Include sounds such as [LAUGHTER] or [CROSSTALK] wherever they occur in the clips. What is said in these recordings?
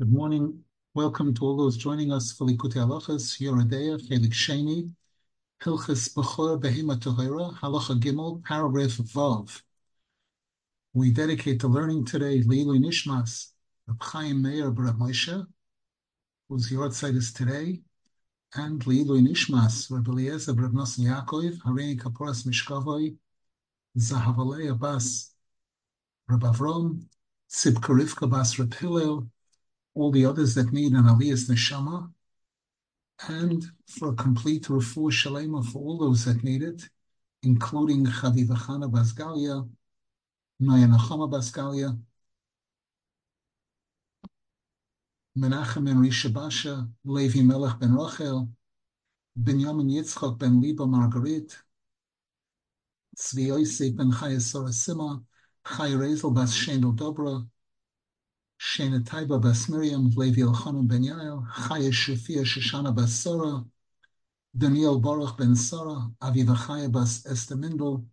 Good morning. Welcome to all those joining us for Likutei Halachas, Yoredeya, Chelik Sheni, Hilchas Bechor Behema Tohira, Halacha Gimel, paragraph Vav. We dedicate the learning today Leilu Nishmas, Reb Chaim Meir Reb Moshe, whose yahrzeit is today, and Leilu Nishmas, Reb Eliezer Reb Nosson Yaakov, Hareini Kaporas Mishkavoi, Zahavalei Abbas, Reb Avrom, Tzibka Rivka Bas Reb Hillel, all the others that need an Aliyah's Neshama, and for a complete Refu Shalema for all those that need it, including Chaviva Chana Basgalia, Naya Nachama Basgalia, Menachem ben Rishabasha, Levi Melech ben Rachel, Benjamin Yitzchak ben Liba Margarit, Tzvi Yosef ben Chayasora Sima, Chay Rezel bas Shendel Dobra, Shana Taiba Bas Miriam, Levi Elchanan Ben Yael, Chaya Shafia Shoshana Bas Sora, Daniel Baruch Ben Sara, Aviva Chaya Bas Esther Mindel,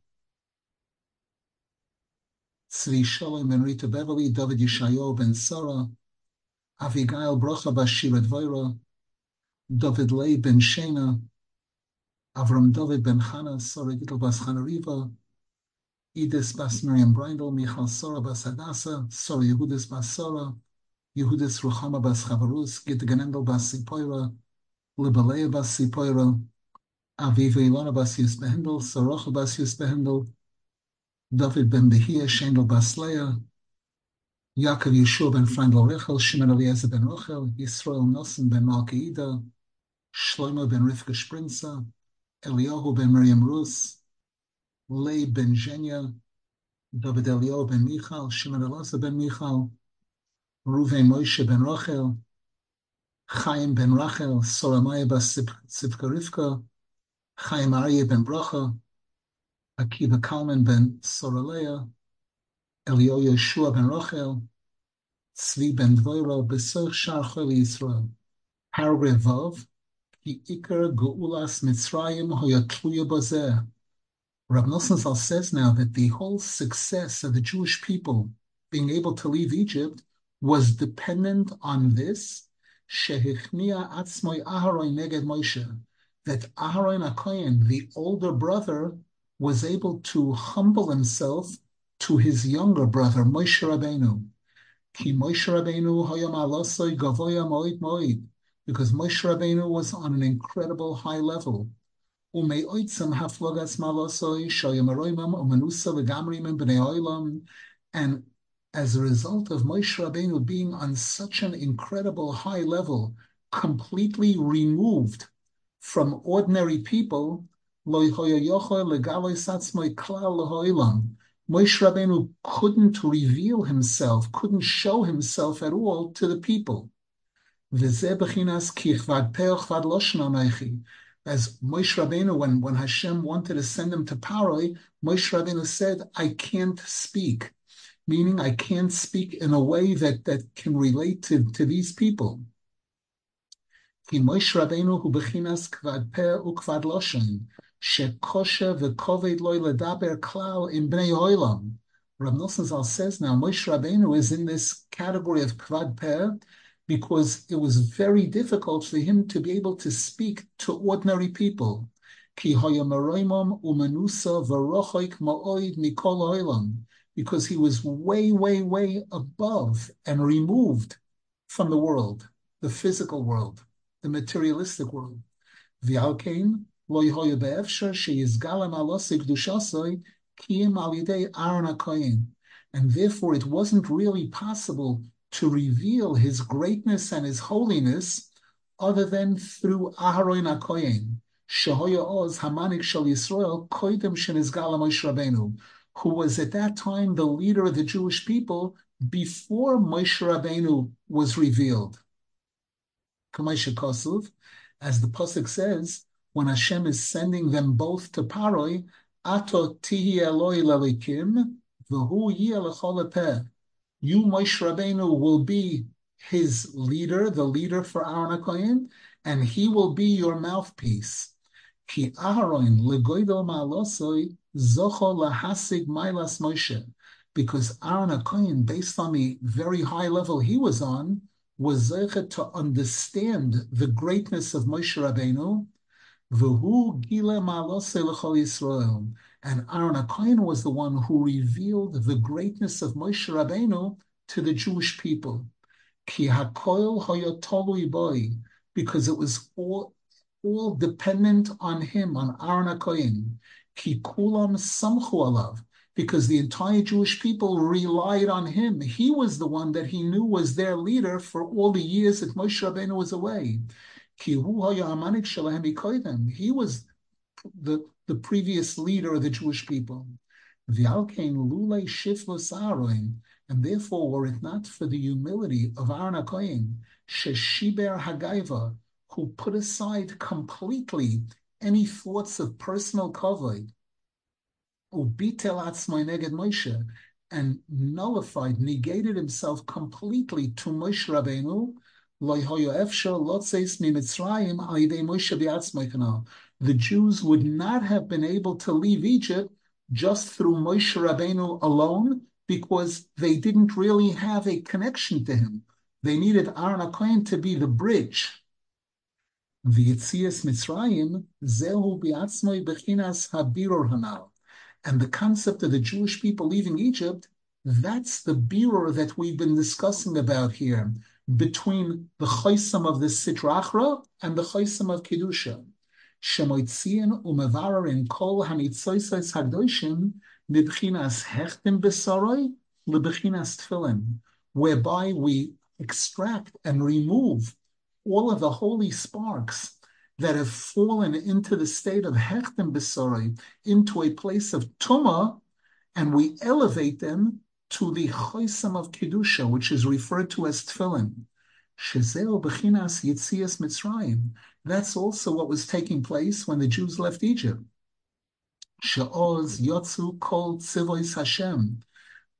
Tzvi Shalom Ben Rita Beverly, David Yishayo Ben Sara, Avigail Brocha Bas Shira Dvoira, David Lei Ben Shena, Avram David Ben Chana, Sara Gittel Bas Chanariva, Edis Bas Miriam Brindel, Michal Sora Bas Hadassah, Sora Yehudis Bas Sora, Yehudis Ruchama Bas Chavarus, Git Ganendel Bas Sipoira, Libalea Bas Sipoira, Aviva Ilona Bas Yus Behendel, Sorocha Bas Yus Behendel, David Ben Behia, Shendel Bas Leah, Yaakov Yeshua Ben Frandel Rechel, Shimon Eliezer Ben Rochel, Yisrael Nelson Ben Malkaida, Shlomo Ben Rivka Sprinza, Eliyahu Ben Miriam Rus, Lei ben Zhenya, David Elio ben Michal, Shimon Elasa ben Michal, Ruven Moshe ben Rachel, Chaim ben Rachel, Soramaya bas Sivka Rivka, Chaim Aryeh ben Bracha, Akiva Kalman ben Soraleya, Elio Yeshua ben Rachel, Tzvi ben Dvoira, Besoch Shar Chol Yisrael. Paragraph Vav, Ki Iker Geulas Mitzrayim Hoyatluya Bazeh. Rav Nosson Zal says now that the whole success of the Jewish people being able to leave Egypt was dependent on this, that Aharon HaKoyen, the older brother, was able to humble himself to his younger brother, Moshe Rabbeinu. Because Moshe Rabbeinu was on an incredible high level. And as a result of Moshe Rabbeinu being on such an incredible high level, completely removed from ordinary people, Moshe Rabbeinu couldn't reveal himself, couldn't show himself at all to the people. As Moshe Rabbeinu, when, when Hashem wanted to send him to Paroi, Moshe Rabbeinu said, I can't speak, meaning I can't speak in a way that, that can relate to, to these people. Ki Moshe Zal says now, Moshe Rabbeinu is in this category of kvad because it was very difficult for him to be able to speak to ordinary people. Because he was way, way, way above and removed from the world, the physical world, the materialistic world. And therefore, it wasn't really possible to reveal his greatness and his holiness other than through Aharon HaKoyen, Shehoya Oz Hamanik Shal Yisrael, Koidem Moshe Rabbeinu, who was at that time the leader of the Jewish people before Moshe Rabbeinu was revealed. As the Pasuk says, when Hashem is sending them both to Paroi, Ato Tihi Eloi Lelikim, V'hu Yeh you, Moshe Rabbeinu, will be his leader, the leader for Aaron HaKohen, and he will be your mouthpiece. Ki Aaron legoidol ma'alosoi zocho lahasig mailas Moshe. Because Aaron HaKohen, based on the very high level he was on, was to understand the greatness of Moshe Rabbeinu, V'hu gila ma'alosei l'chol Yisrael. And Aaron HaKohen was the one who revealed the greatness of Moshe Rabbeinu to the Jewish people. Ki hakoil boy, because it was all all dependent on him, on Aaron HaKohen. Ki kulam samchu alav, because the entire Jewish people relied on him. He was the one that he knew was their leader for all the years that Moshe Rabbeinu was away. He was the, the previous leader of the Jewish people. And therefore, were it not for the humility of Aaron HaKohen, Sheshiber Hagaiva, who put aside completely any thoughts of personal kavod, ubitel neged Moshe, and nullified, negated himself completely to Moshe Rabbeinu, the Jews would not have been able to leave Egypt just through Moshe Rabbeinu alone because they didn't really have a connection to him. They needed Aaron HaKohen to be the bridge. V'yitzias Mitzrayim zehu bi'atzmoi bechinas habiror hanal. And the concept of the Jewish people leaving Egypt, that's the biror that we've been discussing about here between the chaysam of the Sitrachra and the chaysam of Kedusha. Shemoitzian umevararin kol hanitzoisais hagdoshim mibchinas hechtim besoroi lebechinas tefillin, whereby we extract and remove all of the holy sparks that have fallen into the state of hechtim besoroi, into a place of tuma, and we elevate them to the choisam of kedusha, which is referred to as tefillin. That's also what was taking place when the Jews left Egypt. She'oz yotzu kol tzivois Hashem.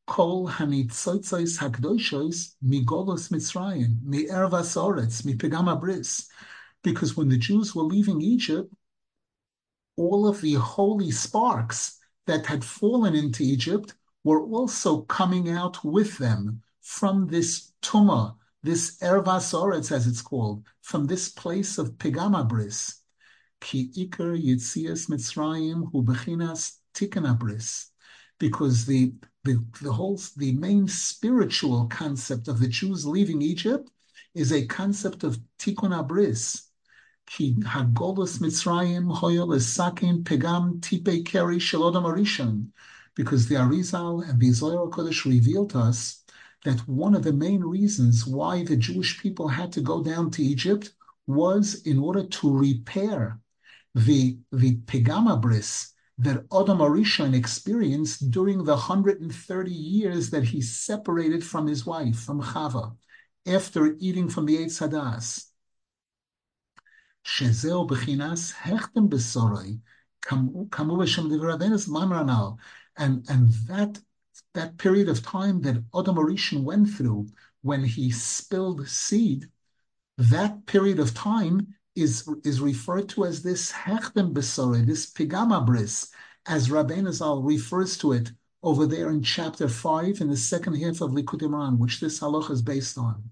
Kol hanitzotzos hakdoshos migolos mitzrayim, mi'ervas oretz, mipegama bris. Because when the Jews were leaving Egypt, all of the holy sparks that had fallen into Egypt were also coming out with them from this tuma, this ervas oretz, as it's called, from this place of pigamabris. Ki iker yitzias mitzrayim hu bechinas tikanabris. Because the, the, the whole, the main spiritual concept of the Jews leaving Egypt is a concept of tikkun abris. Ki hagolus mitzrayim hoyol esakim pegam tipe keri shalodam arishon because the Arizal and the Zohar Kodesh revealed to us that one of the main reasons why the Jewish people had to go down to Egypt was in order to repair the, the Pegamabris that Adam Arishon experienced during the 130 years that he separated from his wife, from Chava, after eating from the Eitz Hadas. Shezeo bechinas hechtem besoroi, kamu divrei mamranal, and and that that period of time that Adam Arishan went through when he spilled seed, that period of time is is referred to as this hechdem besore, this pigama bris, as Rabbeinu Zal refers to it over there in chapter five in the second half of Likutei Moharan, which this halach is based on.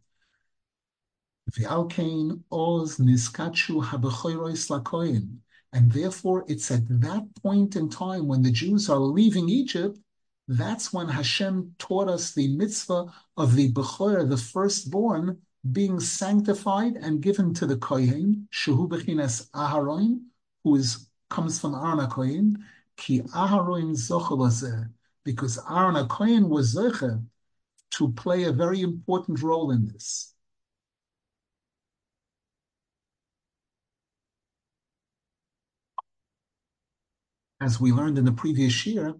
And therefore, it's at that point in time when the Jews are leaving Egypt, that's when Hashem taught us the mitzvah of the Bechor, the firstborn, being sanctified and given to the Kohen, Shehu Bechinas Aharon, who is comes from Aaron Kohen, Ki Aharon Zochel because Aaron Kohen was Zecher to play a very important role in this. as we learned in the previous year,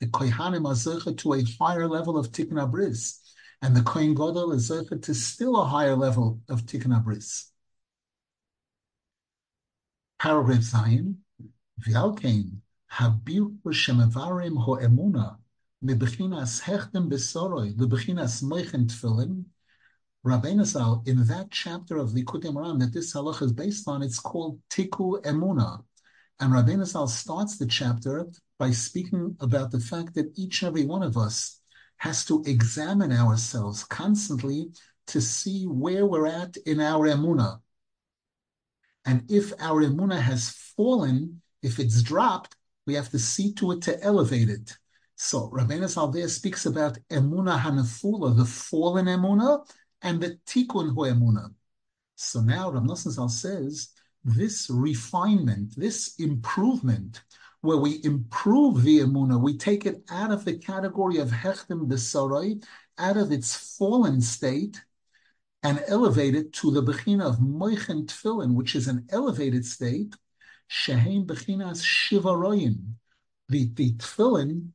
the Kohanim are to a higher level of Tikkun Abris, and the Kohen Gadol is to still a higher level of Tikkun Abris. Paragraph Zayin, V'alkein, habir shemevarim ho emuna, mebechinas hechtem besoroi, lebechinas meichen tefillin, Rabbeinu Zal, in that chapter of Likutei Moharan that this halach is based on, it's called Tiku Emuna, and Rabbeinu Zal starts the chapter by speaking about the fact that each and every one of us has to examine ourselves constantly to see where we're at in our emuna. And if our emuna has fallen, if it's dropped, we have to see to it to elevate it. So Rabbeinu Zal speaks about emuna hanafula, the fallen emuna, and the tikkun hu emuna. So now Rav Nosson says this refinement, this improvement, where we improve the emuna, we take it out of the category of hechtim b'sarai, out of its fallen state, and elevate it to the bechina of moichen tefillin, which is an elevated state, shehem bechinas shivaroyim. The, the tefillin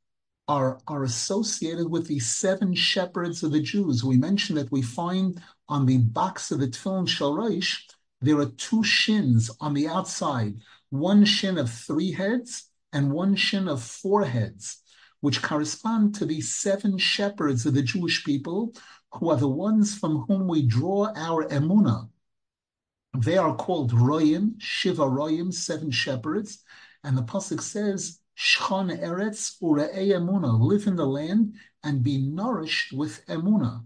are, are associated with the seven shepherds of the Jews. We mentioned that we find on the box of the tefillin shalreish, there are two shins on the outside, one shin of three heads and one shin of four heads, which correspond to the seven shepherds of the Jewish people, who are the ones from whom we draw our emuna. They are called royim, shiva royim, seven shepherds, and the pasuk says, "Shchan eretz ure'ei emuna," live in the land and be nourished with emuna.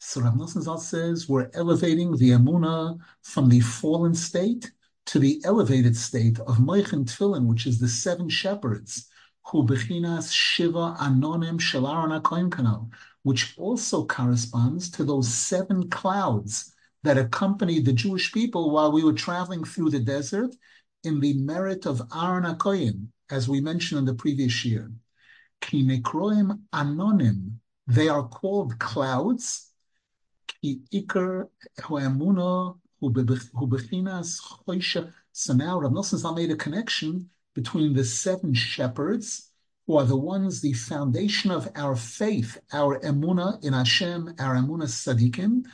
So Rav Nosson Zal says we're elevating the emuna from the fallen state to the elevated state of Moichin Tfilin, which is the seven shepherds, who bechinas shiva anonim shelaron hakoyin kanal, which also corresponds to those seven clouds that accompanied the Jewish people while we were traveling through the desert in the merit of Aaron HaKoyin, as we mentioned in the previous year. Ki nekroim anonim, they are called clouds. Ki ikar hoemuna so now Rav Nosson made a connection between the seven shepherds, who are the ones, the foundation of our faith, our emuna in Hashem, our emuna sadikim,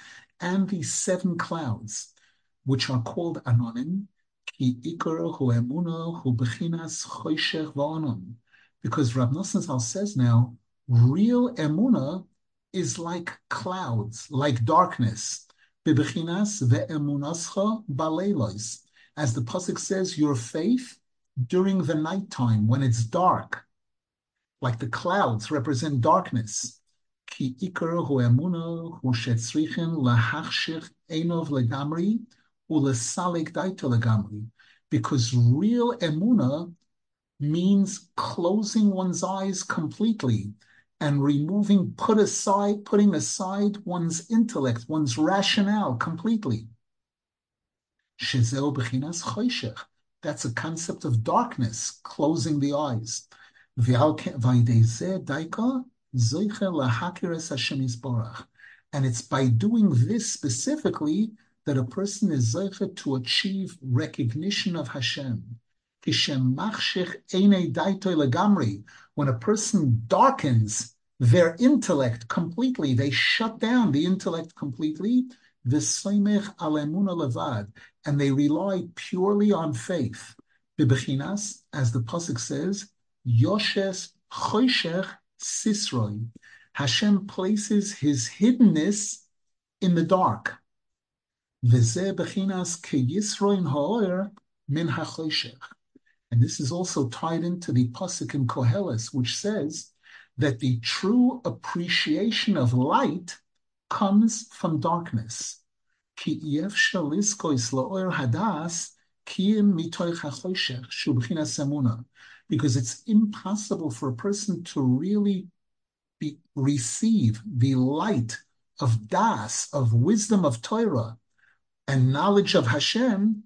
and the seven clouds, which are called anonim, ki ikar hu emuna hu bechinas choshech v'onon. Because Rav Nosson says now, real emuna is like clouds, like darkness. Bibechinas ve'emunascha baleilos. As the pasuk says, your faith during the nighttime when it's dark, like the clouds represent darkness. Ki ikar hu emuna hu shetzrichen lahachshich enov legamri ulesalik daito legamri. Because real emuna means closing one's eyes completely and removing, put aside, putting aside one's intellect, one's rationale completely. That's a concept of darkness, closing the eyes. And it's by doing this specifically that a person is zeicha to achieve recognition of Hashem. When a person darkens their intellect completely, they shut down the intellect completely, levad, and they rely purely on faith. Bibechinas, as the pasuk says, Yoshes choshech sisroi. Hashem places His hiddenness in the dark. V'zeh bechinas keyisroin ha'oer min ha'choshech. And this is also tied into the pasuk in Koheles, which says that the true appreciation of light comes from darkness. Because it's impossible for a person to really be, receive the light of das, of wisdom of Torah, and knowledge of Hashem,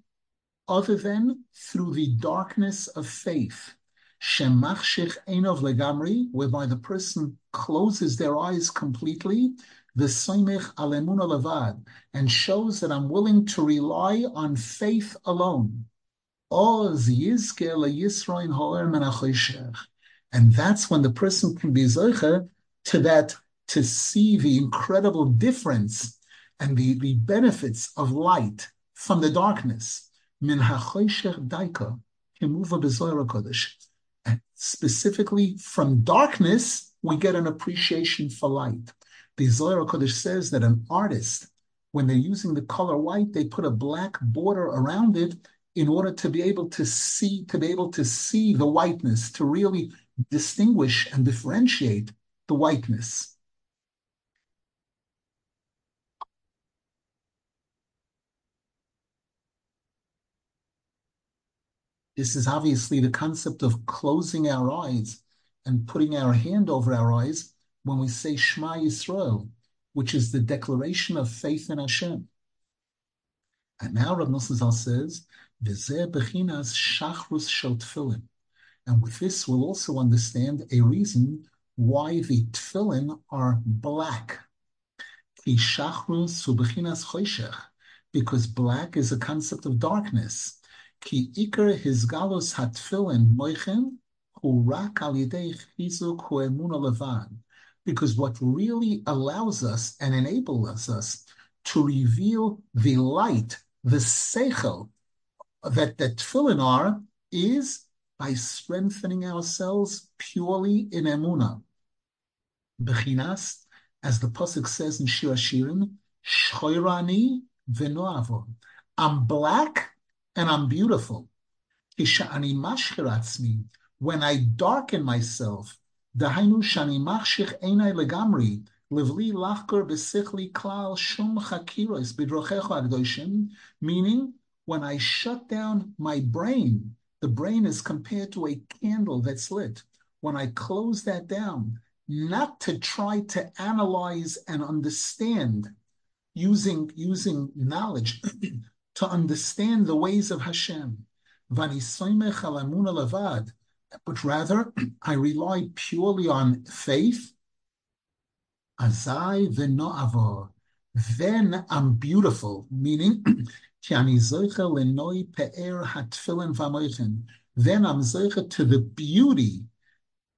other than through the darkness of faith. Shemachshich Enov Legamri, whereby the person closes their eyes completely, the Soimich Alemuna Levad, and shows that I'm willing to rely on faith alone. And that's when the person can be zoicha to that, to see the incredible difference and the, the benefits of light from the darkness. Min ha'choshech daika, kimuva bezoyra kodesh specifically from darkness, we get an appreciation for light. The Zohar Kodesh says that an artist, when they're using the color white, they put a black border around it in order to be able to see, to be able to see the whiteness, to really distinguish and differentiate the whiteness. This is obviously the concept of closing our eyes and putting our hand over our eyes when we say Shema Yisrael, which is the declaration of faith in Hashem. And now Rav Nosson says, V'zeh bechinas shachrus shel tefillin. And with this, we'll also understand a reason why the tefillin are black. Ki shachrus bechinas choshech, because black is a concept of darkness. Ki iker hu rak al yidei chizuk hu emuna levan. Because what really allows us and enables us to reveal the light, the seichel that the tefillin are, is by strengthening ourselves purely in emuna. Bechinas, as the pasuk says in Shir Hashirim, shchoirani v'noavo. I'm black and I'm beautiful. When I darken myself, דהיינו שאני מחשיך עיניי לגמרי, לבלי לחקור בשכלי כלל שום חקירוס בדרכיך הקדושים, meaning when I shut down my brain, the brain is compared to a candle that's lit. When I close that down, not to try to analyze and understand using, using knowledge [CLEARS THROAT] to understand the ways of Hashem. But rather, [CLEARS THROAT] I rely purely on faith. Azai. Then I'm beautiful, meaning, [CLEARS THROAT] then I'm zeicha to the beauty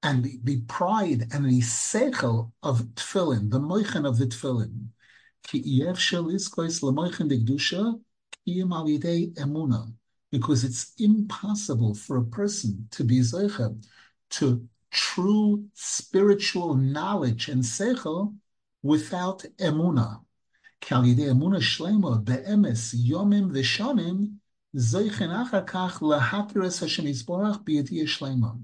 and the, the pride and the seichel of tefillin, the moichen of the tefillin. Ki because it's impossible for a person to be zeicha to true spiritual knowledge and seichel without emuna. Kalide emuna shlema beemes yomim v'shanim zeichen achar kach lahakiras Hashem Yisborach b'yediyah shlema.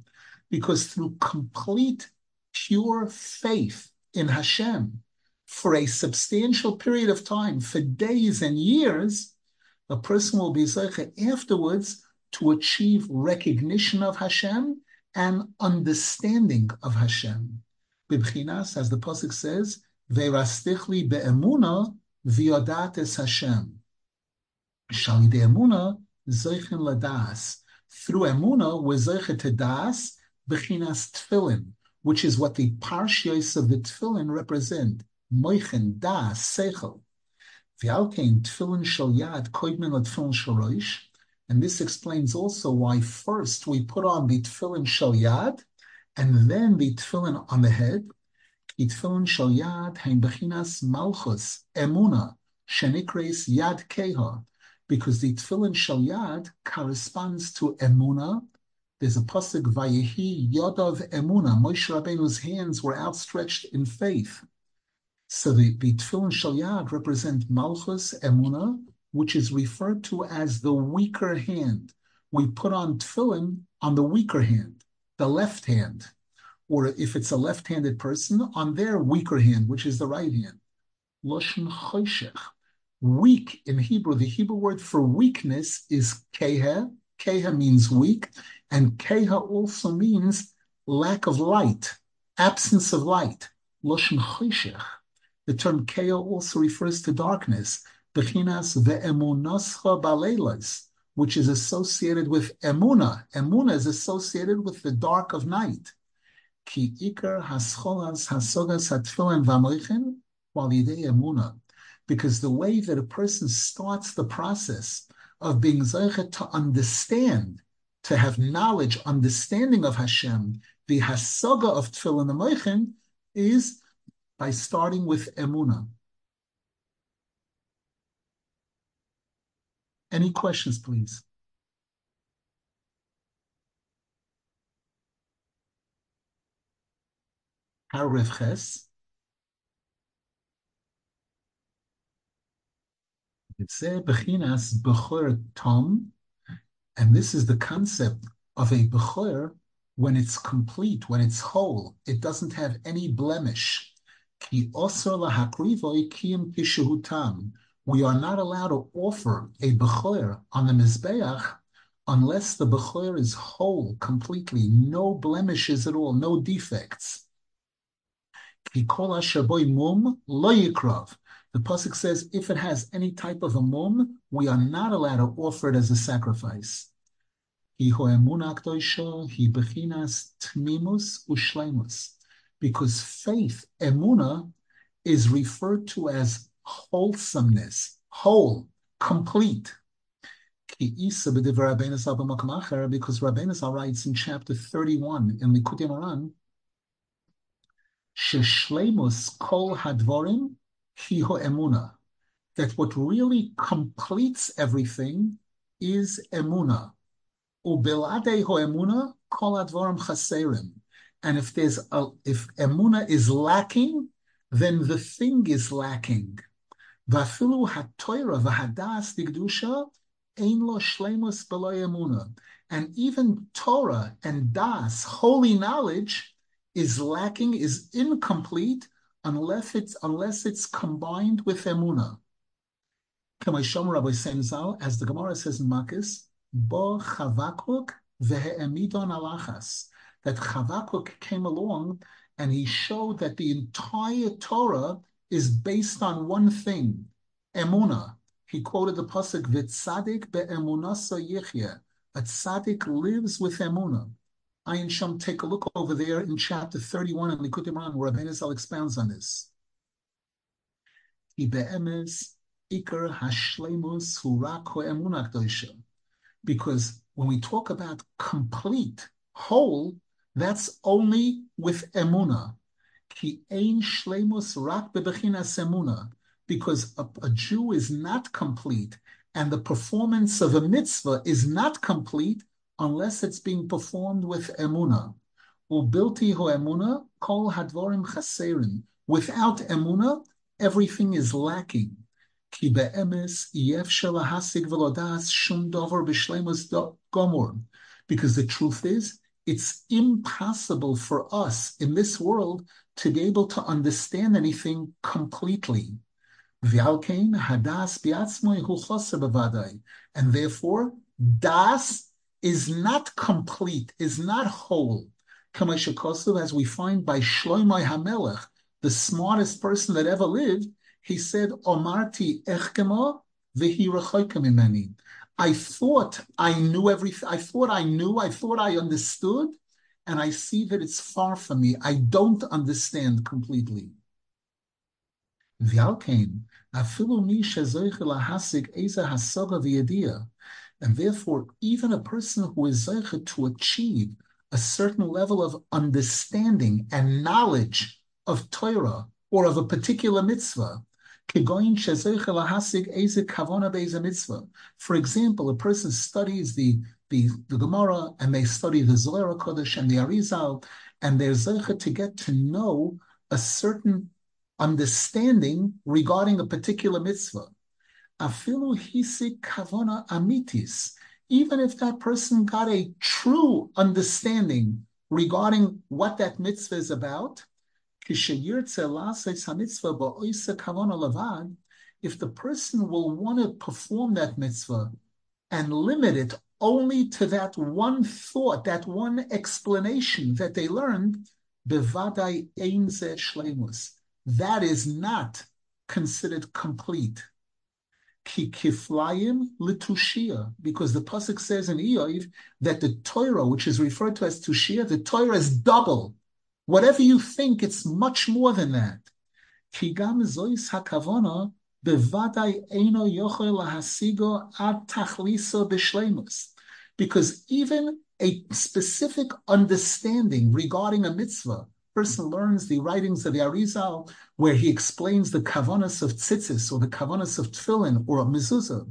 Because through complete, pure faith in Hashem for a substantial period of time, for days and years, a person will be zeicha afterwards to achieve recognition of Hashem and understanding of Hashem. Bibchinas, as the pasuk says, "Ve'rastichli be'emuna v'yodates Hashem." Shalide emuna zeichin ladas. Through emuna, we're zeicha to das b'chinas tefillin, which is what the parshios of the tefillin represent. Moichen das seichel. And this explains also why first we put on the tefillin shel yad, and then the tefillin on the head. Tefillin shel yad hein bechinas malchus emuna shenikres yad keha, because the tefillin shel yad corresponds to emuna. There's a pasuk vayehi yadav emuna. Moshe Rabbeinu's hands were outstretched in faith. So the, the Tefillin Shal Yad represent Malchus Emuna, which is referred to as the weaker hand. We put on Tefillin on the weaker hand, the left hand, or if it's a left-handed person, on their weaker hand, which is the right hand. Loshen Choshech. Weak in Hebrew, the Hebrew word for weakness is keha. Keha means weak, and keha also means lack of light, absence of light. Loshen Choshech. The term keo also refers to darkness, bechinas ve'emunascha baleilas, which is associated with emuna. Emuna is associated with the dark of night. Ki ikar hascholas hasogas hatfilan v'amoichin walidei emuna. Because the way that a person starts the process of being zeichet to understand, to have knowledge, understanding of Hashem, the hasoga of tefillin amoichin, is by starting with emuna. Any questions, please? Paragraph Ches. And this is the concept of a bechor when it's complete, when it's whole. It doesn't have any blemish. We are not allowed to offer a bechor on the mizbeach unless the Bechor is whole completely, no blemishes at all, no defects. The Pasuk says if it has any type of a mum, we are not allowed to offer it as a sacrifice. Because faith, emuna, is referred to as wholesomeness, whole, complete. Because Rabbeinu writes in chapter 31 in Likutei Moharan, Sheshlemus kol hadvorim hiho emuna. That what really completes everything is emuna. Ubelade ho emuna kol hadvorim chaserim. And if there's a, if emuna is lacking, then the thing is lacking. Vafilu hatoira v'hadas digdusha ein lo shlemus emuna. And even Torah and Das, holy knowledge, is lacking, is incomplete unless it's unless it's combined with emuna. As the Gemara says in Makis, bo chavakuk vehe'emidon alachas, that Chavakuk came along and he showed that the entire Torah is based on one thing, emuna. He quoted the pasuk "Vitzadik be'emunasa yichya." A tzaddik lives with emuna. Ayin Sham, take a look over there in chapter 31 in Likutei Moharan, where Rabbeinu Zal expounds on this. Ibe'emes ikar hashlemus hurak emunah Because when we talk about complete, whole, that's only with emuna. Ki ein shlemus rak bebechinas emuna. Because a, a Jew is not complete, and the performance of a mitzvah is not complete unless it's being performed with emuna. Ubilti ho emuna kol hadvorim chaserim. Without emuna, everything is lacking. Ki be'emes yefshel hasig velodas shum dover b'shlemus gomor. Because the truth is, it's impossible for us in this world to be able to understand anything completely. And therefore, das is not complete, is not whole. As we find by Shloimeh Hamelech, the smartest person that ever lived, he said, Omarti echkema v'hi I thought I knew everything. I thought I knew. I thought I understood. And I see that it's far from me. I don't understand completely. And therefore, even a person who is zeichet to achieve a certain level of understanding and knowledge of Torah or of a particular mitzvah, for example, a person studies the, the, the Gemara and they study the Zohar Kodesh and the Arizal, and they're zeichet to get to know a certain understanding regarding a particular mitzvah. Kavona amitis, even if that person got a true understanding regarding what that mitzvah is about, if the person will want to perform that mitzvah and limit it only to that one thought, that one explanation that they learned, that is not considered complete because the pasuk says in Eiv that the Torah, which is referred to as tushia, the Torah is double. Whatever you think, it's much more than that. Because even a specific understanding regarding a mitzvah person learns the writings of the Arizal, where he explains the kavanas of tzitzis or the kavanas of tefillin or a mezuzah,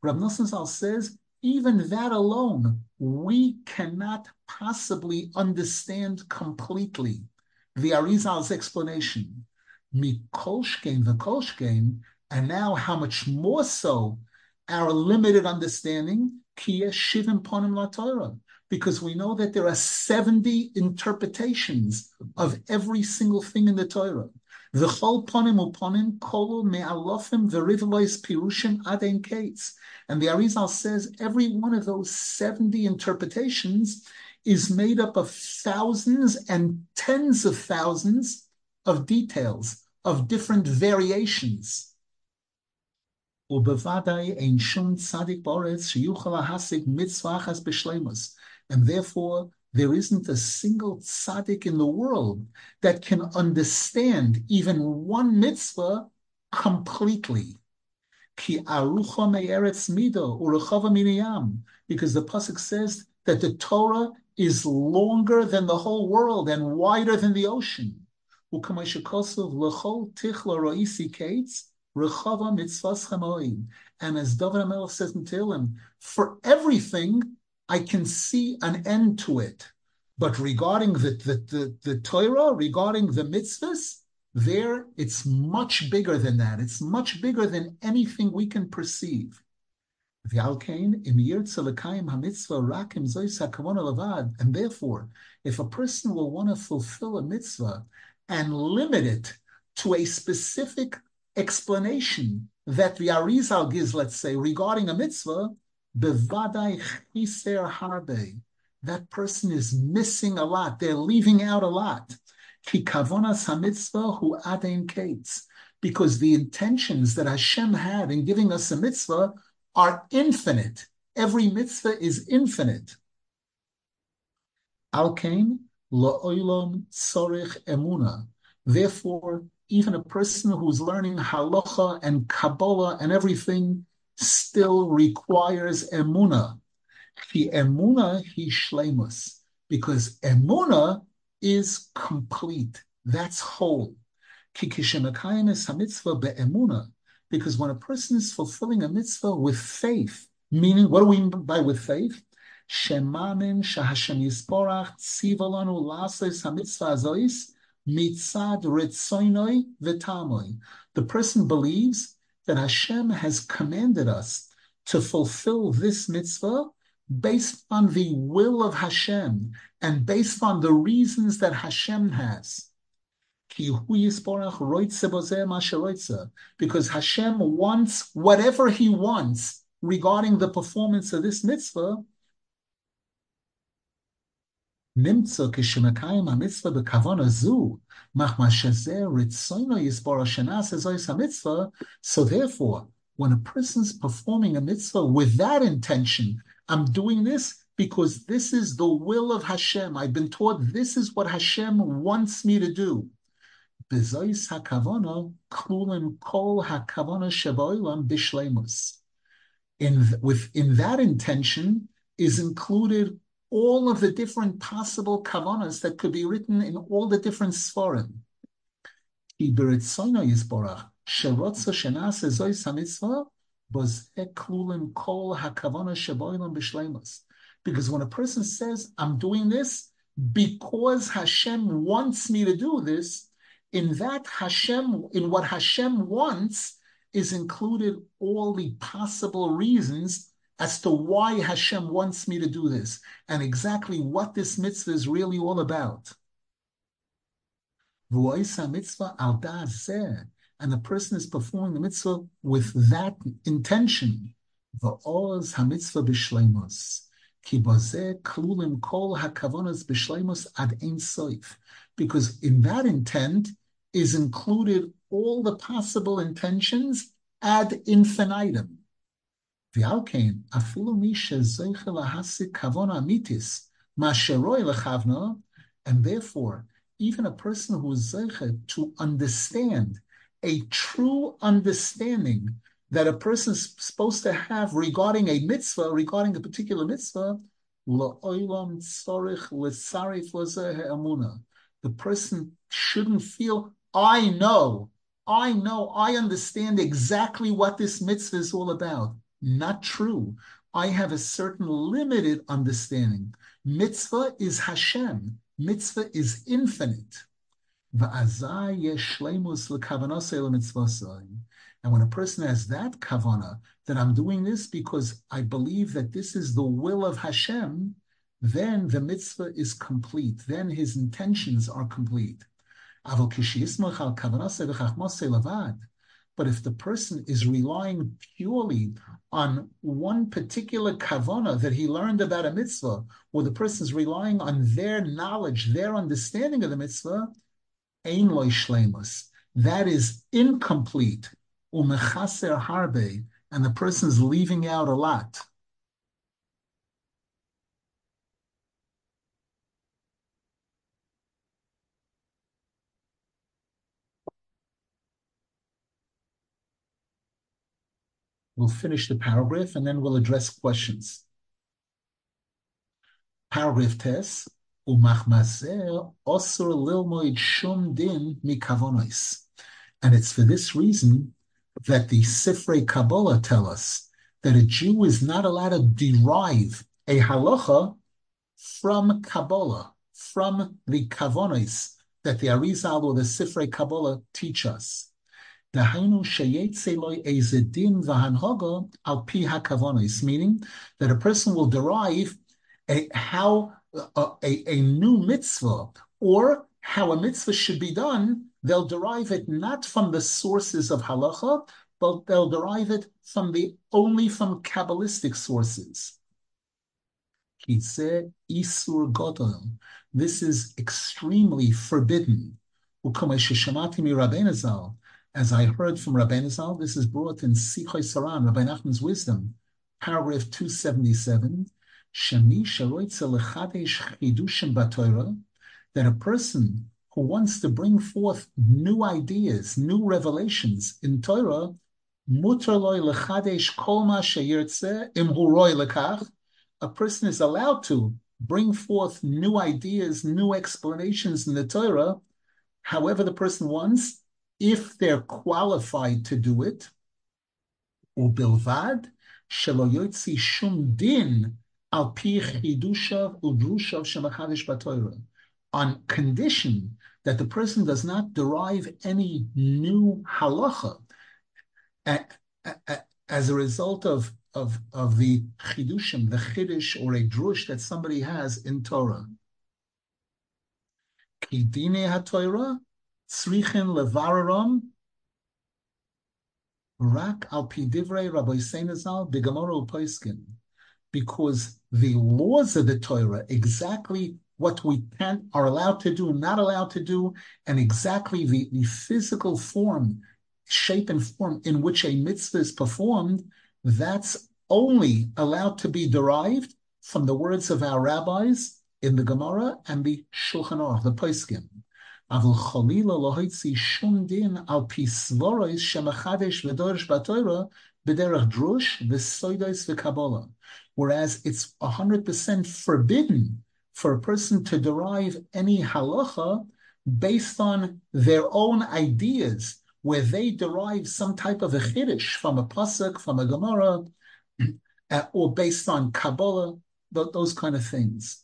Rab Nosson says, even that alone, we cannot possibly understand completely the Arizal's explanation. Mikolshkein v'kolshkein, and now how much more so our limited understanding, kiyesh shivim ponim la Torah because we know that there are 70 interpretations of every single thing in the Torah. V'chol ponim uponim kolu me'alofim v'rivlois pirushim aden kates. And the Arizal says every one of those 70 interpretations is made up of thousands and tens of thousands of details, of different variations. And therefore, there isn't a single tzaddik in the world that can understand even one mitzvah completely. Ki mido miniyam, because the pasuk says that the Torah is longer than the whole world and wider than the ocean. And as David Amelech says in Tehillim, for everything I can see an end to it. But regarding the, the, the, the Torah, regarding the mitzvahs, there it's much bigger than that. It's much bigger than anything we can perceive. And therefore, if a person will want to fulfill a mitzvah and limit it to a specific explanation that the Arizal gives, let's say, regarding a mitzvah, Bevadai chiser harbe. That person is missing a lot. They're leaving out a lot. Ki kavonas hamitzvah hu adein kates. Because the intentions that Hashem had in giving us a mitzvah are infinite. Every mitzvah is infinite. Alkain lo'oilom sorich emuna. Therefore, even a person who's learning halacha and kabbalah and everything still requires emuna. The emuna he shlemus, because emuna is complete. That's whole. be'emuna, because when a person is fulfilling a mitzvah with faith, meaning what do we mean by with faith? Shemamin shahashem yisporach tzivalanu lasos hamitzvah azois mitzad ritzoinoi v'tamoi. The person believes that Hashem has commanded us to fulfill this mitzvah based on the will of Hashem and based on the reasons that Hashem has. Because Hashem wants whatever he wants regarding the performance of this mitzvah. Nimtza kishemakayim mitzvah bekavana zu so therefore, when a person's performing a mitzvah with that intention, I'm doing this because this is the will of Hashem. I've been taught this is what Hashem wants me to do. In, within that intention is included all of the different possible kavanas that could be written in all the different sforim. Because when a person says, I'm doing this because Hashem wants me to do this, in that Hashem, in what Hashem wants, is included all the possible reasons as to why Hashem wants me to do this and exactly what this mitzvah is really all about. And the person is performing the mitzvah with that intention. Because in that intent is included all the possible intentions ad infinitum. And therefore, even a person who is zeicha to understand a true understanding that a person is supposed to have regarding a mitzvah, regarding a particular mitzvah, the person shouldn't feel, I know, I know, I understand exactly what this mitzvah is all about. Not true. I have a certain limited understanding. Mitzvah is Hashem. Mitzvah is infinite. And when a person has that kavana, that I'm doing this because I believe that this is the will of Hashem, then the mitzvah is complete. Then his intentions are complete. But if the person is relying purely on one particular kavana that he learned about a mitzvah, or the person is relying on their knowledge, their understanding of the mitzvah, ein loy shlemus. That is incomplete. Umechaser harbe, and the person is leaving out a lot. We'll finish the paragraph and then we'll address questions. Paragraph tes. And it's for this reason that the Sifrei Kabbalah tell us that a Jew is not allowed to derive a halacha from Kabbalah, from the kavonis that the Arizal or the Sifrei Kabbalah teach us. Meaning that a person will derive a how a, a, a new mitzvah or how a mitzvah should be done, they'll derive it not from the sources of halacha, but they'll derive it from the only from kabbalistic sources. He said, Isur Godel. This is extremely forbidden. As I heard from Rabbi Zal, this is brought in Sichos HaRan, Rabbi Nachman's Wisdom, paragraph 277, that a person who wants to bring forth new ideas, new revelations in Torah, a person is allowed to bring forth new ideas, new explanations in the Torah, however the person wants, if they're qualified to do it, yotzi shum din al pi chidushav udrushav shemachadish batoira, on condition that the person does not derive any new halacha as a result of, of, of the chidushim, the chidush or a drush that somebody has in Torah. Ha-Torah, tzrichin levararam rak al pidivrei Rabbi Seinazal bigamoro poiskin, because the laws of the Torah, exactly what we can are allowed to do, not allowed to do, and exactly the, the physical form, shape and form in which a mitzvah is performed, that's only allowed to be derived from the words of our rabbis in the Gemara and the Shulchan Aruch, the Poskim. אבל חלילה לא הוציא שום דין על פי סבורויס שמחדש ודורש בתוירה בדרך דרוש וסוידויס וקבולה. Whereas it's 100% forbidden for a person to derive any halacha based on their own ideas, where they derive some type of a chiddush from a pasuk, from a gemara, [CLEARS THROAT] or based on Kabbalah, those kind of things.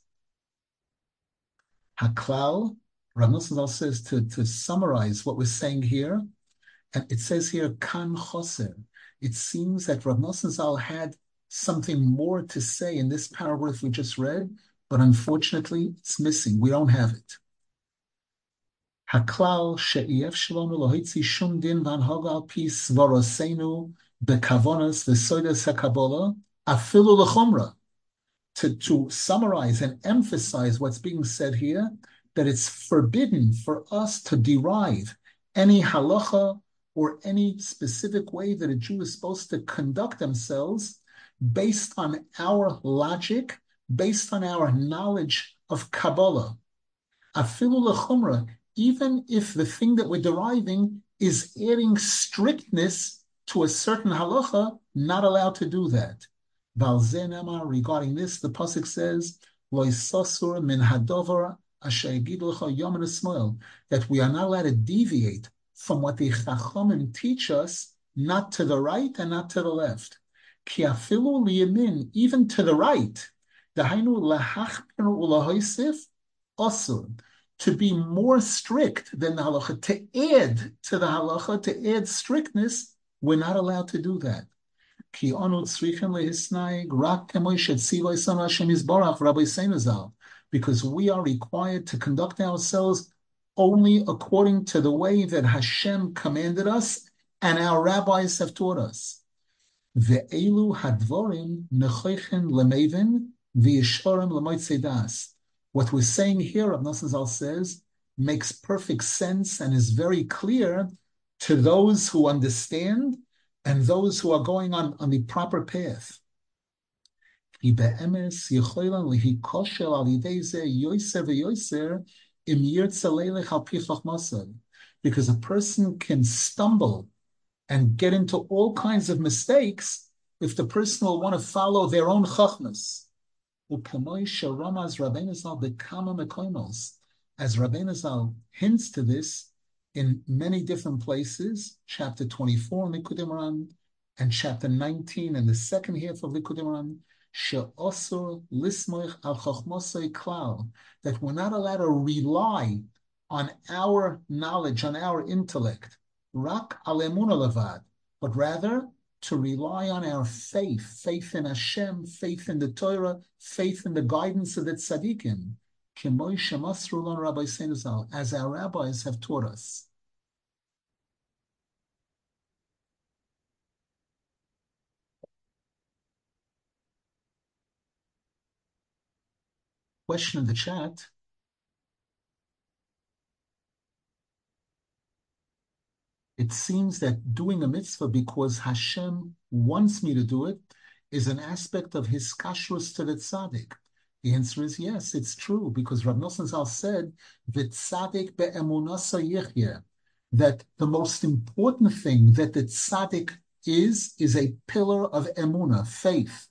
Haklal Rav Nosson says to, to summarize what we're saying here, and it says here, Kan Choser. It seems that Rav Nosson Zal had something more to say in this paragraph we just read, but unfortunately it's missing. We don't have it. Haklal she'ef shalom lohitzi shum din van hogal pi svarosenu bekavonas v'soides hakabola afilu l'chomra. To, to summarize and emphasize what's being said here, that it's forbidden for us to derive any halacha or any specific way that a Jew is supposed to conduct themselves based on our logic, based on our knowledge of Kabbalah. Afilu lechumra, even if the thing that we're deriving is adding strictness to a certain halacha, not allowed to do that. Regarding this, the pasuk says, "Loisosur min hadover that we are not allowed to deviate from what the Chachamim teach us, not to the right and not to the left. Even to the right, to be more strict than the halacha, to add to the halacha, to add strictness, we're not allowed to do that. Because we are required to conduct ourselves only according to the way that Hashem commanded us and our rabbis have taught us. Ve'elu hadvorim. What we're saying here, Rav Nosson says, makes perfect sense and is very clear to those who understand and those who are going on, on the proper path. Because a person can stumble and get into all kinds of mistakes if the person will want to follow their own chachmas. As Rabbeinu Zal hints to this in many different places, chapter 24 in Likutei Moharan and chapter 19 in the second half of Likutei Moharan, Uh, klal, that we're not allowed to rely on our knowledge, on our intellect, but rather to rely on our faith, faith in Hashem, faith in the Torah, faith in the guidance of the tzaddikim as our rabbis have taught us. Question in the chat. It seems that doing a mitzvah because Hashem wants me to do it is an aspect of hiskashrus to the tzaddik. The answer is yes, it's true, because Rav Nosson Zal said, "V'tzadik be'emunasa yichye," that the most important thing that the tzaddik is is a pillar of emuna, faith.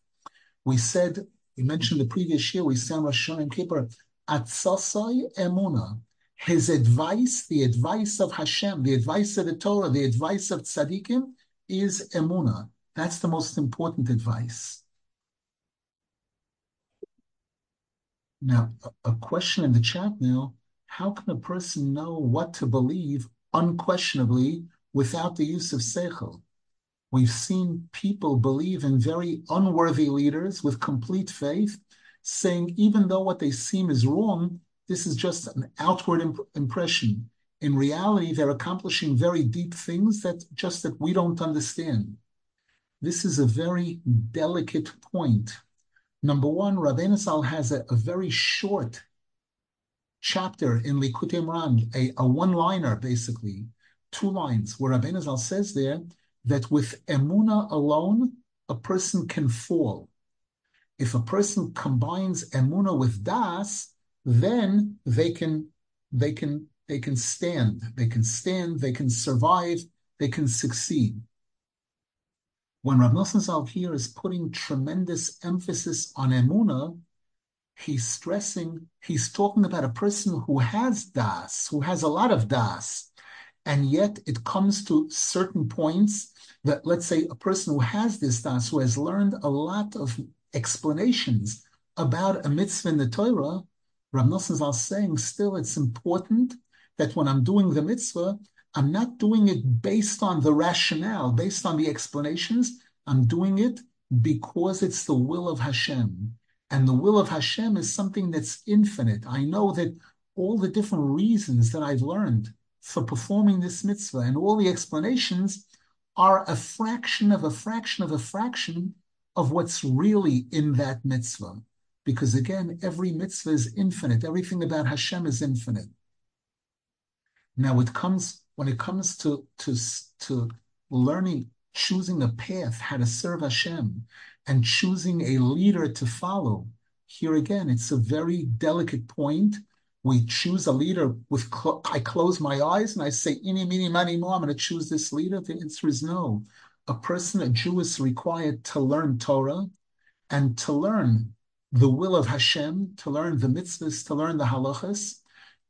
We said, we mentioned the previous year, we said Rosh Hashanah Kippur, atzasai emuna. His advice, the advice of Hashem, the advice of the Torah, the advice of tzaddikim is emuna. That's the most important advice. Now, a question in the chat now how can a person know what to believe unquestionably without the use of seichel? We've seen people believe in very unworthy leaders with complete faith, saying even though what they seem is wrong, this is just an outward imp- impression. In reality, they're accomplishing very deep things that just that we don't understand. This is a very delicate point Number one, Zal has a, a, very short chapter in Likutei Moharan, a, a one-liner basically, two lines, where Zal says there that with emuna alone, a person can fall. If a person combines emuna with das, then they can they can they can stand, they can stand, they can survive, they can succeed when Rav Nosson here is putting tremendous emphasis on emuna, he's stressing, he's talking about a person who has das, who has a lot of das, and yet it comes to certain points that, let's say, a person who has this das, who has learned a lot of explanations about a mitzvah in the Torah, Rav Nosson Zal saying still it's important that when I'm doing the mitzvah, I'm not doing it based on the rationale, based on the explanations. I'm doing it because it's the will of Hashem. And the will of Hashem is something that's infinite. I know that all the different reasons that I've learned for performing this mitzvah and all the explanations are a fraction of a fraction of a fraction of what's really in that mitzvah. Because again, every mitzvah is infinite. Everything about Hashem is infinite. Now it comes when it comes to to to learning, choosing a path, how to serve Hashem, and choosing a leader to follow, here again, it's a very delicate point. We choose a leader with cl- I close my eyes and I say, "Ini, mini, mani, mo." I'm going to choose this leader. The answer is no. A person, a Jew, is required to learn Torah and to learn the will of Hashem, to learn the mitzvahs, to learn the halachas,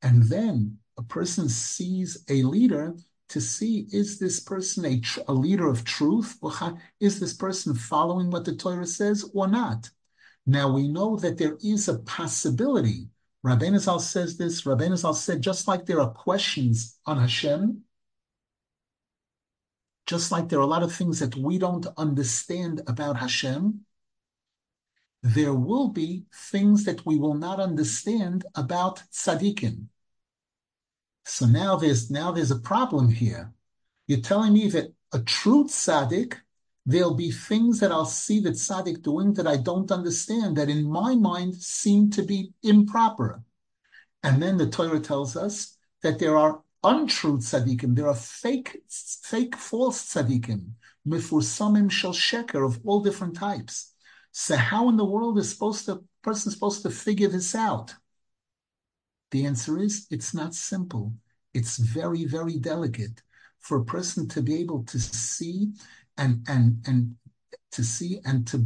and then a person sees a leader to see is this person a, tr- a leader of truth? Is this person following what the Torah says or not? Now we know that there is a possibility. Rabbeinu Zal says this. Rabbeinu Zal said, just like there are questions on Hashem, just like there are a lot of things that we don't understand about Hashem, there will be things that we will not understand about tzaddikim. So now there's now there's a problem here. You're telling me that a true tzaddik, there'll be things that I'll see that tzaddik doing that I don't understand, that in my mind seem to be improper. And then the Torah tells us that there are untrue tzaddikim, there are fake, fake, false tzaddikim, mifursamim shel sheker of all different types. So how in the world is supposed to person supposed to figure this out? The answer is it's not simple. It's very, very delicate for a person to be able to see and and and to see and to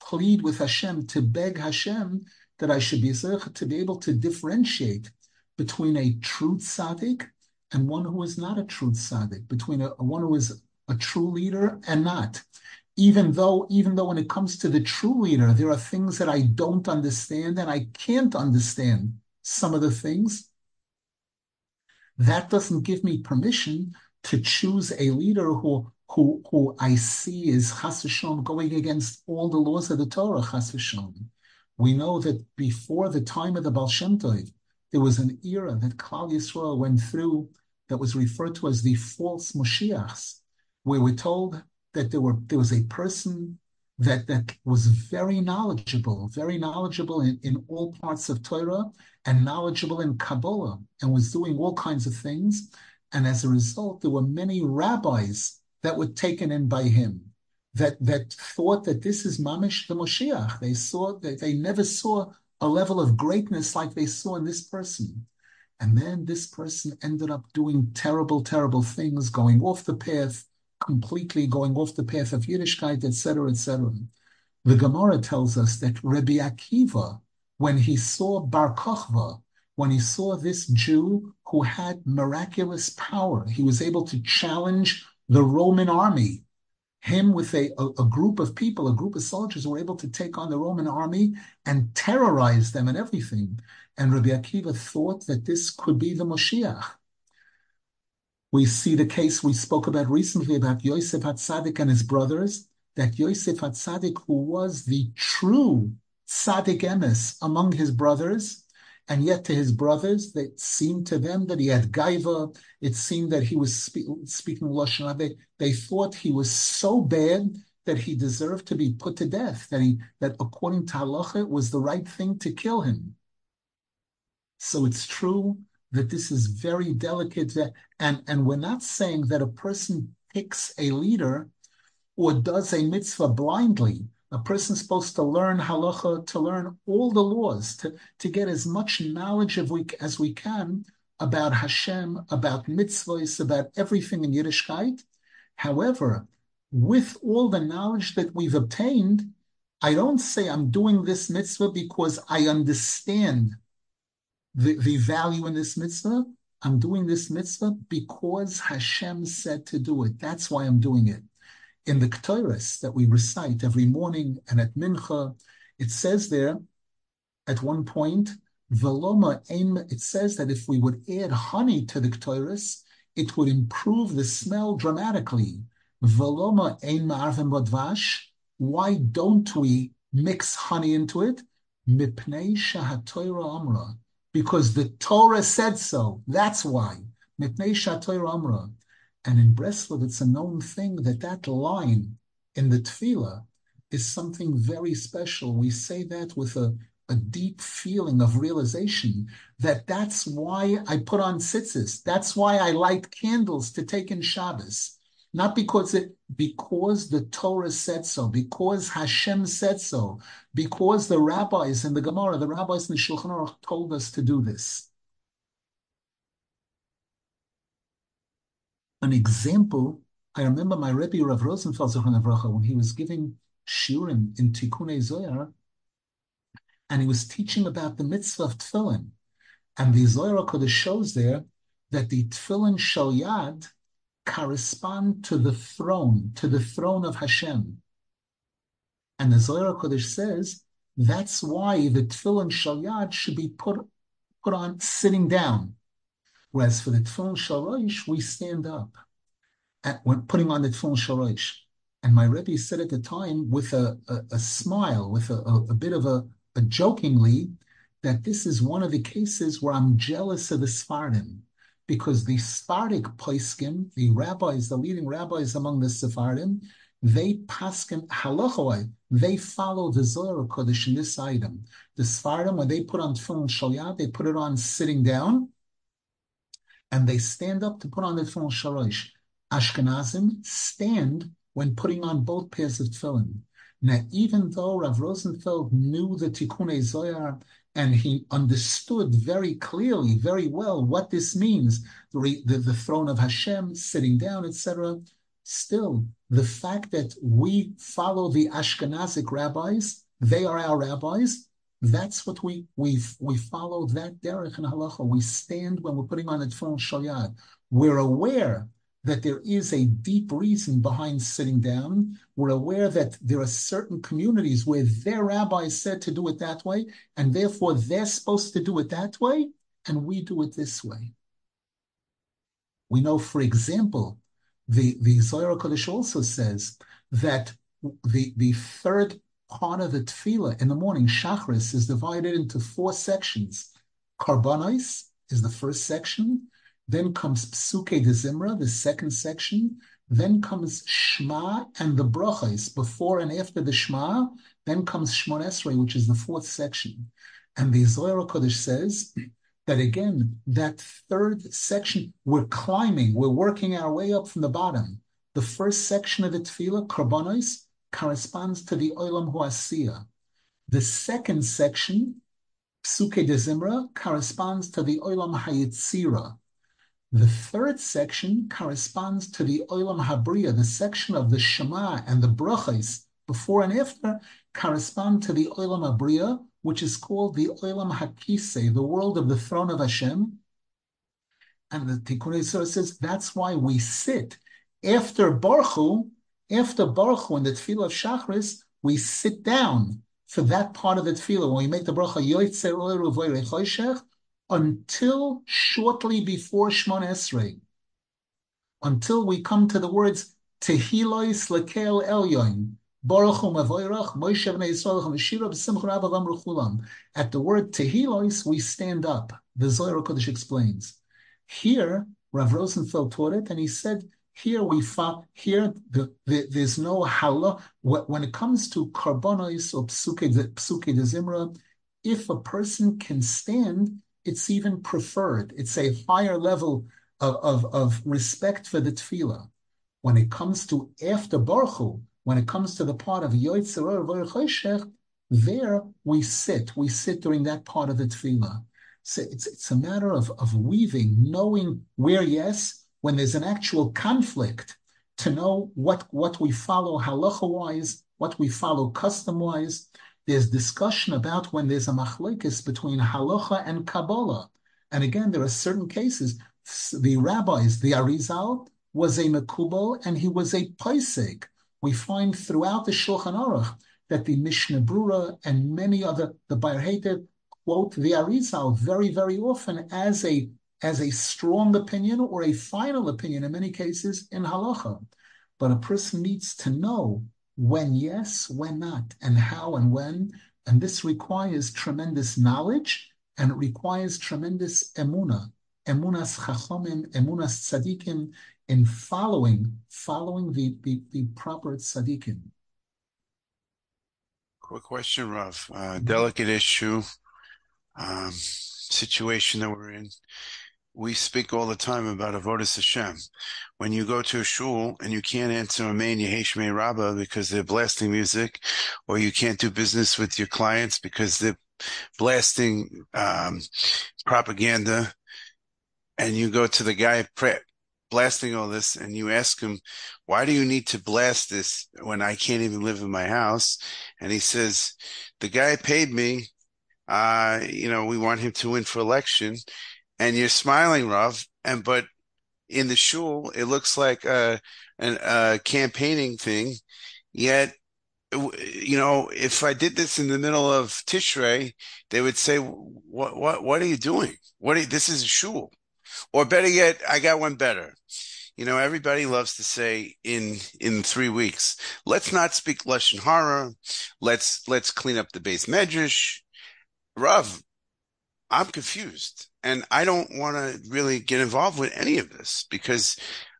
plead with Hashem, to beg Hashem that I should be to be able to differentiate between a true tzaddik and one who is not a true tzaddik, between a, a one who is a true leader and not. Even though even though when it comes to the true leader there are things that i don't understand and i can't understand some of the things that doesn't give me permission to choose a leader who who who i see is chas going against all the laws of the torah chas we know that before the time of the Baal Shem Tov, there was an era that Klal Yisrael went through that was referred to as the false Moshiachs, where we're told that there were there was a person that that was very knowledgeable, very knowledgeable in, in all parts of Torah and knowledgeable in Kabbalah and was doing all kinds of things. And as a result, there were many rabbis that were taken in by him that that thought that this is mamish the Moshiach. They saw that they never saw a level of greatness like they saw in this person. And then this person ended up doing terrible, terrible things, going off the path, completely going off the path of Yiddishkeit, etc., etc. The Gemara tells us that Rabbi Akiva, when he saw Bar Kochva, when he saw this Jew who had miraculous power, he was able to challenge the Roman army. Him with a, a, a, group of people, a group of soldiers were able to take on the Roman army and terrorize them and everything. And Rabbi Akiva thought that this could be the Moshiach. We see the case we spoke about recently about Yosef Hatzadik and his brothers, that Yosef Hatzadik, who was the true Tzadik Emes among his brothers, and yet to his brothers, it seemed to them that he had gaiva. It seemed that he was spe- speaking lashon they, they thought he was so bad that he deserved to be put to death. That he that according to halacha it was the right thing to kill him. So it's true that this is very delicate. And, and we're not saying that a person picks a leader or does a mitzvah blindly. A person's supposed to learn halacha, to learn all the laws, to, to get as much knowledge of we, as we can about Hashem, about mitzvahs, about everything in Yiddishkeit. However, with all the knowledge that we've obtained, I don't say I'm doing this mitzvah because I understand the, the value in this mitzvah. I'm doing this mitzvah because Hashem said to do it. That's why I'm doing it. In the Ketores that we recite every morning and at Mincha, it says there at one point, Veloma it says that if we would add honey to the Ketores, it would improve the smell dramatically. Veloma ma'arvim. Why don't we mix honey into it? Mipnei shahatoira amra because the Torah said so. That's why. And in Breslov, it's a known thing that that line in the Tefillah is something very special. We say that with a, a deep feeling of realization that that's why I put on tzitzis. That's why I light candles to take in Shabbos. Not because it, because the Torah said so, because Hashem said so, because the rabbis in the Gemara, the rabbis in the Shulchan Aruch told us to do this. An example, I remember my Rebbe Rav Rosenfeld when he was giving shiurim in Tikkunei Zohar, and he was teaching about the mitzvah of tefillin. And the Zohar Kodesh shows there that the tefillin shal yad correspond to the throne, to the throne of Hashem. And the Zohar Kodesh says that's why the tefillin shalyad should be put put on sitting down, whereas for the tefillin shel rosh we stand up. At, when putting on the tefillin shel rosh, and my Rebbe said at the time with a, a, a smile, with a, a, bit of a, jokingly, that this is one of the cases where I'm jealous of the Sfardim because the Sephardic Poiskim, the rabbis, the leading rabbis among the Sephardim, they paskin halachoi, they follow the Zohar Kodesh in this item. The Sephardim, when they put on tefillin shalyat, they put it on sitting down, and they stand up to put on the tefillin shel rosh. Ashkenazim stand when putting on both pairs of tefillin. Now, even though Rav Rosenfeld knew the Tikkun Zohar and he understood very clearly, very well what this means, the, the, the throne of Hashem, sitting down, etc., still, the fact that we follow the Ashkenazic rabbis, they are our rabbis, that's what we we we follow that derech and halacha. We stand when we're putting on the tefillin shalyad. We're aware that there is a deep reason behind sitting down. We're aware that there are certain communities where their rabbis said to do it that way, and therefore they're supposed to do it that way, and we do it this way. We know, for example, the, the Zohar Kodesh also says that the, the third part of the tefillah in the morning, Shachris, is divided into four sections. Karbanis is the first section, then comes Psuke de Zimra, the second section. Then comes Shema and the Brachas, before and after the Shema. Then comes Shmon Esrei, which is the fourth section. And the Zohar Kodesh says [CLEARS THROAT] that again, that third section, we're climbing, we're working our way up from the bottom. The first section of the Tefillah, Karbanos, corresponds to the Olam Huasiya. The second section, Psuke de Zimra, corresponds to the Olam Hayitzira. The third section corresponds to the Olam Habriya, the section of the Shema and the Brachas before and after correspond to the Olam Habriya, which is called the Olam Hakise, the world of the throne of Hashem. And the Tikkun says that's why we sit after Barchu after Barchu in the Tefillah of Shachris, we sit down for that part of the Tefillah when we make the bracha until shortly before Shmon Esrei, until we come to the words Tehilois Lekel Elyon, Yisrael. At the word Tehilois, we stand up. The Zohar Kodesh explains. Here, Rav Rosenfeld taught it, and he said, here we find here the, the, there's no halal when it comes to karbonos or psuke psuke de zimra. If a person can stand, it's even preferred. It's a higher level of, of, of respect for the tefillah. When it comes to after Barchu when it comes to the part of Yoitzer there we sit. We sit during that part of the tefillah. So it's, it's a matter of, of weaving, knowing where, yes, when there's an actual conflict, to know what, what we follow halacha-wise, what we follow custom-wise, there's discussion about when there's a machlekes between halacha and Kabbalah. And again, there are certain cases. The rabbis, the Arizal, was a Mekubal and he was a Paisek. We find throughout the Shulchan Aruch that the Mishnah Brura and many other, the Bayr quote the Arizal very, very often as a as a strong opinion or a final opinion in many cases in halacha. But a person needs to know when yes, when not, and how and when. And this requires tremendous knowledge and it requires tremendous emuna, emunas chachomim, emunas tzadikim, in following, following the, the, the proper tzadikim. Quick question, Rav. Uh, delicate issue, um, situation that we're in we speak all the time about avodas Hashem. When you go to a shul and you can't answer a main Yehesh Rabbah because they're blasting music, or you can't do business with your clients because they're blasting um, propaganda, and you go to the guy blasting all this and you ask him, why do you need to blast this when I can't even live in my house? And he says, the guy paid me. Uh, you know, we want him to win for election and you're smiling, Rav, and but in the shul it looks like uh, a, a uh, campaigning thing. Yet, you know, if I did this in the middle of Tishrei, they would say, "What? What? What are you doing? What? Are this is a shul." Or better yet, I got one better. You know, everybody loves to say in in three weeks, let's not speak lashon hara. Let's let's clean up the beis medrash. Rav, I'm confused and I don't want to really get involved with any of this because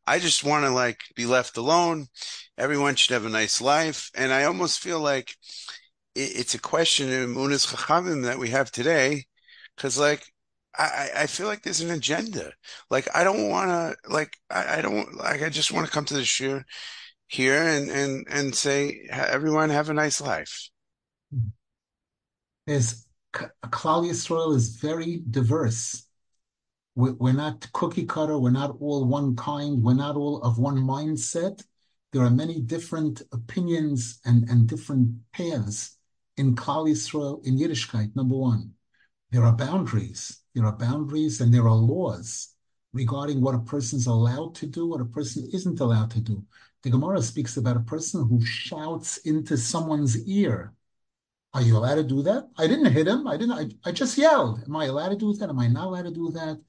I just want to like be left alone. Everyone should have a nice life. And I almost feel like it, it's a question of Emunas Chachamim that we have today. Cause like, I, I feel like there's an agenda. Like, I don't want to, like, I, I don't, like, I just want to come to the shiur here and, and, and say, everyone have a nice life. There's Klal Yisrael is very diverse. We're not cookie cutter. We're not all one kind. We're not all of one mindset. There are many different opinions and, and different paths in Klal Yisrael, in Yiddishkeit, number one. There are boundaries. There are boundaries and there are laws regarding what a person's allowed to do, what a person isn't allowed to do. The Gemara speaks about a person who shouts into someone's ear are you allowed to do that? I didn't hit him. I didn't. I, I just yelled. Am I allowed to do that? Am I not allowed to do that?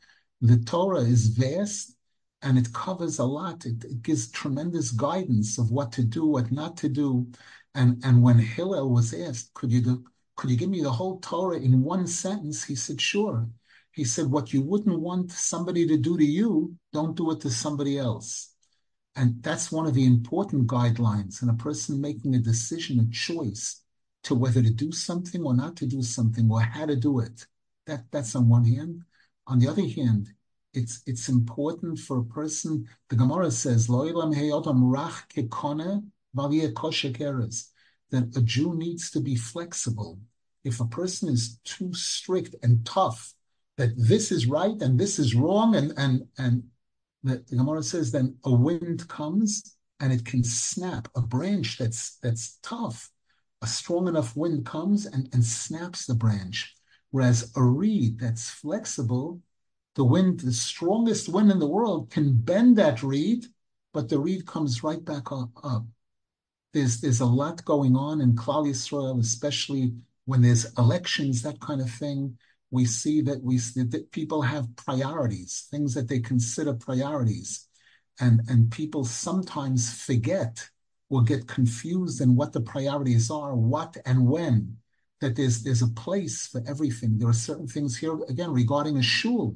The Torah is vast and it covers a lot. It, it gives tremendous guidance of what to do, what not to do. And and when Hillel was asked, could you do, could you give me the whole Torah in one sentence? He said, sure. He said, what you wouldn't want somebody to do to you, don't do it to somebody else. And that's one of the important guidelines. And a person making a decision, a choice to whether to do something or not to do something or how to do it. That that's on one hand. On the other hand, it's it's important for a person. The Gemara says, that a Jew needs to be flexible. If a person is too strict and tough, that this is right and this is wrong, and and and the, the Gemara says, then a wind comes and it can snap a branch that's that's tough a strong enough wind comes and, and snaps the branch. Whereas a reed that's flexible, the wind, the strongest wind in the world can bend that reed, but the reed comes right back up. up. There's there's a lot going on in Klal Yisrael, especially when there's elections, that kind of thing. We see that we that people have priorities, things that they consider priorities, and and people sometimes forget will get confused in what the priorities are, what and when. That there's there's a place for everything. There are certain things here again regarding a shul.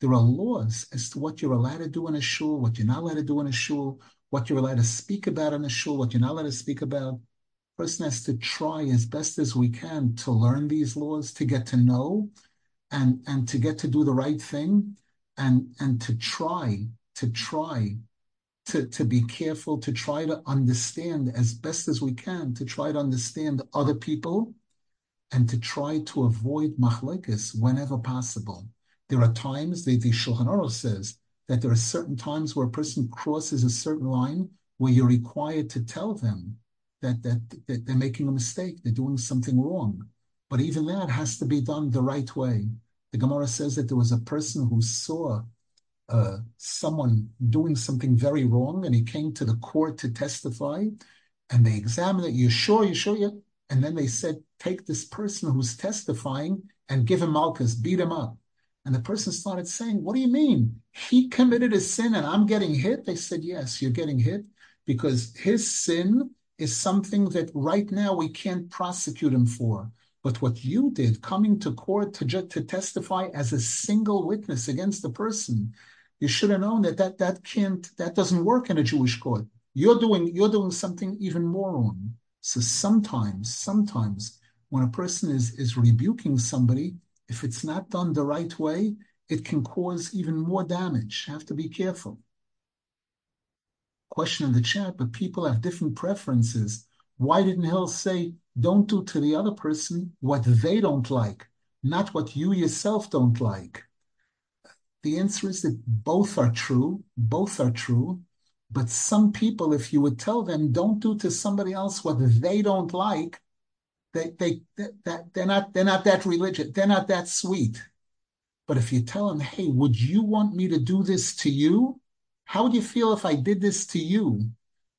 There are laws as to what you're allowed to do in a shul, what you're not allowed to do in a shul, what you're allowed to speak about in a shul, what you're not allowed to speak about. Person has to try as best as we can to learn these laws, to get to know, and and to get to do the right thing, and and to try to try to, to be careful, to try to understand as best as we can, to try to understand other people and to try to avoid machlekes whenever possible. There are times, the, the Shulchan Aruch says, that there are certain times where a person crosses a certain line where you're required to tell them that, that, that they're making a mistake, they're doing something wrong. But even that has to be done the right way. The Gemara says that there was a person who saw uh, someone doing something very wrong and he came to the court to testify and they examined it. You sure? You sure? You? And then they said, take this person who's testifying and give him malkus, beat him up. And the person started saying, what do you mean? He committed a sin and I'm getting hit? They said, yes, you're getting hit because his sin is something that right now we can't prosecute him for. But what you did, coming to court to, to testify as a single witness against the person, you should have known that that that can't that doesn't work in a Jewish court. You're doing you're doing something even more wrong. So sometimes, sometimes when a person is is rebuking somebody, if it's not done the right way, it can cause even more damage. Have to be careful. Question in the chat, but people have different preferences. Why didn't Hillel say, don't do to the other person what they don't like, not what you yourself don't like? The answer is that both are true, both are true. But some people, if you would tell them, don't do to somebody else what they don't like, they they that they're not they're not that religious, they're not that sweet. But if you tell them, hey, would you want me to do this to you? How would you feel if I did this to you?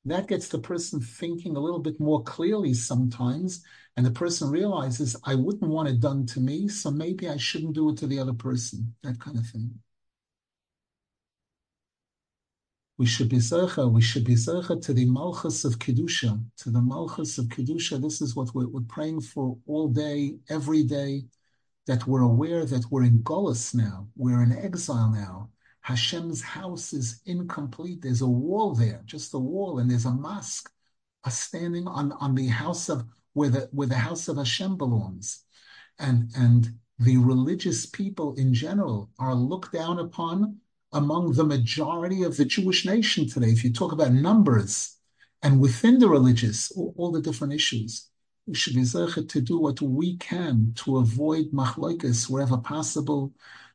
That gets the person thinking a little bit more clearly sometimes, and the person realizes I wouldn't want it done to me, so maybe I shouldn't do it to the other person. That kind of thing. we should be zecha, we should be zecha to the malchus of kedusha, to the malchus of kedusha. This is what we're, we're, praying for all day, every day. that we're aware that we're in Golis now, we're in exile now. Hashem's house is incomplete. There's a wall there, just a wall, and there's a mosque a standing on, on the house of where the where the house of Hashem belongs. And and the religious people in general are looked down upon among the majority of the Jewish nation today. If you talk about numbers and within the religious, all, all the different issues, we should be to do what we can to avoid machloikas wherever possible,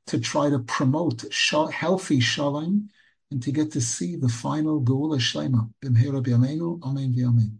to try to promote healthy shalom, and to get to see the final Geula Shlema. B'mhera b'yameinu, amen v'yamein.